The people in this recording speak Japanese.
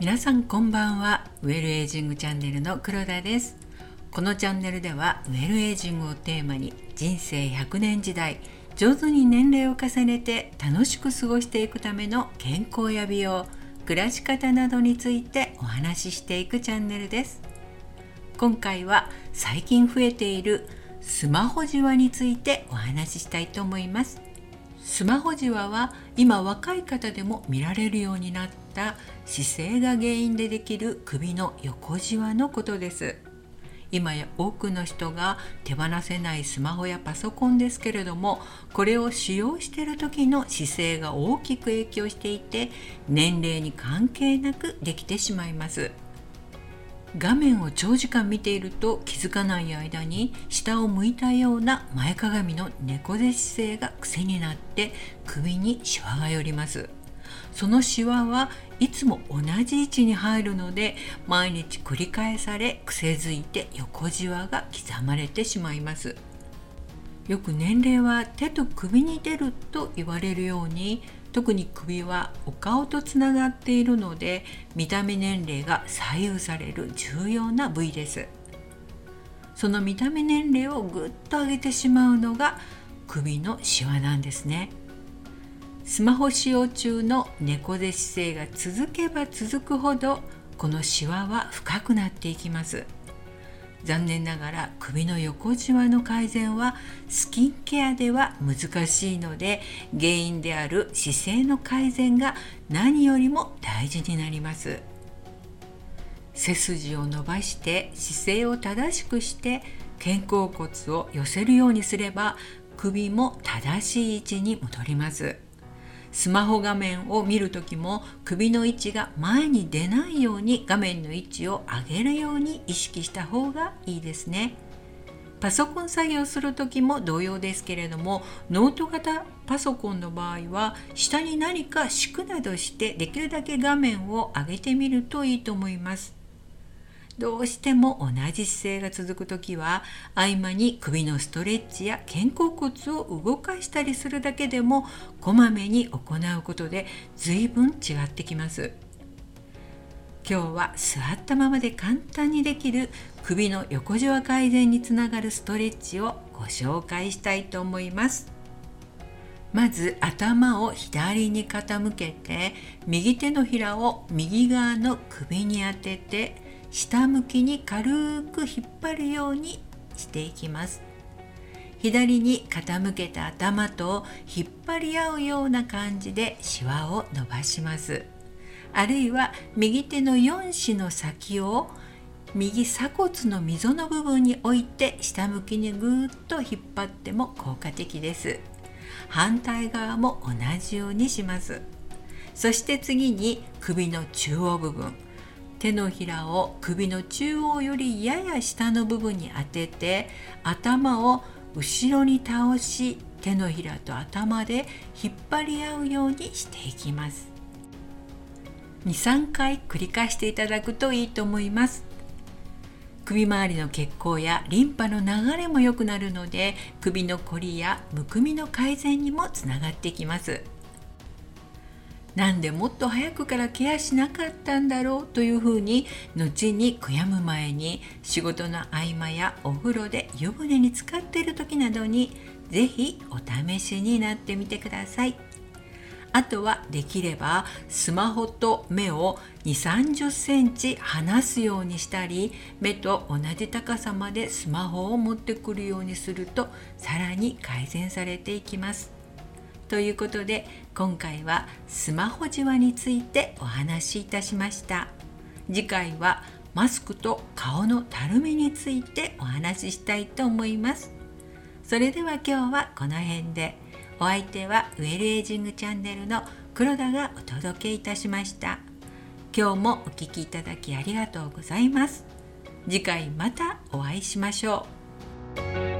皆さんこんばんは。ウェルエイジングチャンネルの黒田です。このチャンネルではウェルエイジングをテーマに人生100年時代上手に年齢を重ねて楽しく過ごしていくための健康や美容暮らし方などについてお話ししていくチャンネルです。今回は最近増えているスマホじわについてお話ししたいと思います。スマホじわは今若い方でも見られるようになった姿勢が原因でできる首の横じわのことです。今や多くの人が手放せないスマホやパソコンですけれどもこれを使用している時の姿勢が大きく影響していて年齢に関係なくできてしまいます。画面を長時間見ていると気づかない間に下を向いたような前かがみの猫背姿勢が癖になって首にシワが寄ります。そのシワはいつも同じ位置に入るので毎日繰り返され癖づいて横じわが刻まれてしまいます。よく年齢は手と首に出ると言われるように特に首はお顔とつながっているので見た目年齢が左右される重要な部位です。その見た目年齢をぐっと上げてしまうのが首のシワなんですね。スマホ使用中の猫背姿勢が続けば続くほどこのシワは深くなっていきます。残念ながら首の横じわの改善はスキンケアでは難しいので原因である姿勢の改善が何よりも大事になります。背筋を伸ばして姿勢を正しくして肩甲骨を寄せるようにすれば首も正しい位置に戻ります。スマホ画面を見る時も首の位置が前に出ないように画面の位置を上げるように意識した方がいいですね。パソコン作業する時も同様ですけれどもノート型パソコンの場合は下に何か敷くなどしてできるだけ画面を上げてみるといいと思います。どうしても同じ姿勢が続く時は合間に首のストレッチや肩甲骨を動かしたりするだけでもこまめに行うことで随分違ってきます。今日は座ったままで簡単にできる首の横じわ改善につながるストレッチをご紹介したいと思います。まず頭を左に傾けて右手のひらを右側の首に当てて下向きに軽く引っ張るようにしていきます。左に傾けた頭と引っ張り合うような感じでシワを伸ばします。あるいは右手の4指の先を右鎖骨の溝の部分に置いて下向きにぐーっと引っ張っても効果的です。反対側も同じようにします。そして次に首の中央部分。手のひらを首の中央よりやや下の部分に当てて頭を後ろに倒し手のひらと頭で引っ張り合うようにしていきます。23回繰り返していただくといいと思います。首周りの血行やリンパの流れも良くなるので首のこりやむくみの改善にもつながってきます。なんでもっと早くからケアしなかったんだろうというふうに後に悔やむ前に仕事の合間やお風呂で湯船に浸かっている時などに是非お試しになってみてください。あとはできればスマホと目を2 3 0センチ離すようにしたり目と同じ高さまでスマホを持ってくるようにするとさらに改善されていきます。ということで今回はスマホじわについてお話しいたしました。次回はマスクと顔のたるみについてお話ししたいと思います。それでは今日はこの辺で。お相手はウェルエイジングチャンネルの黒田がお届けいたしました。今日もお聴きいただきありがとうございます。次回またお会いしましょう。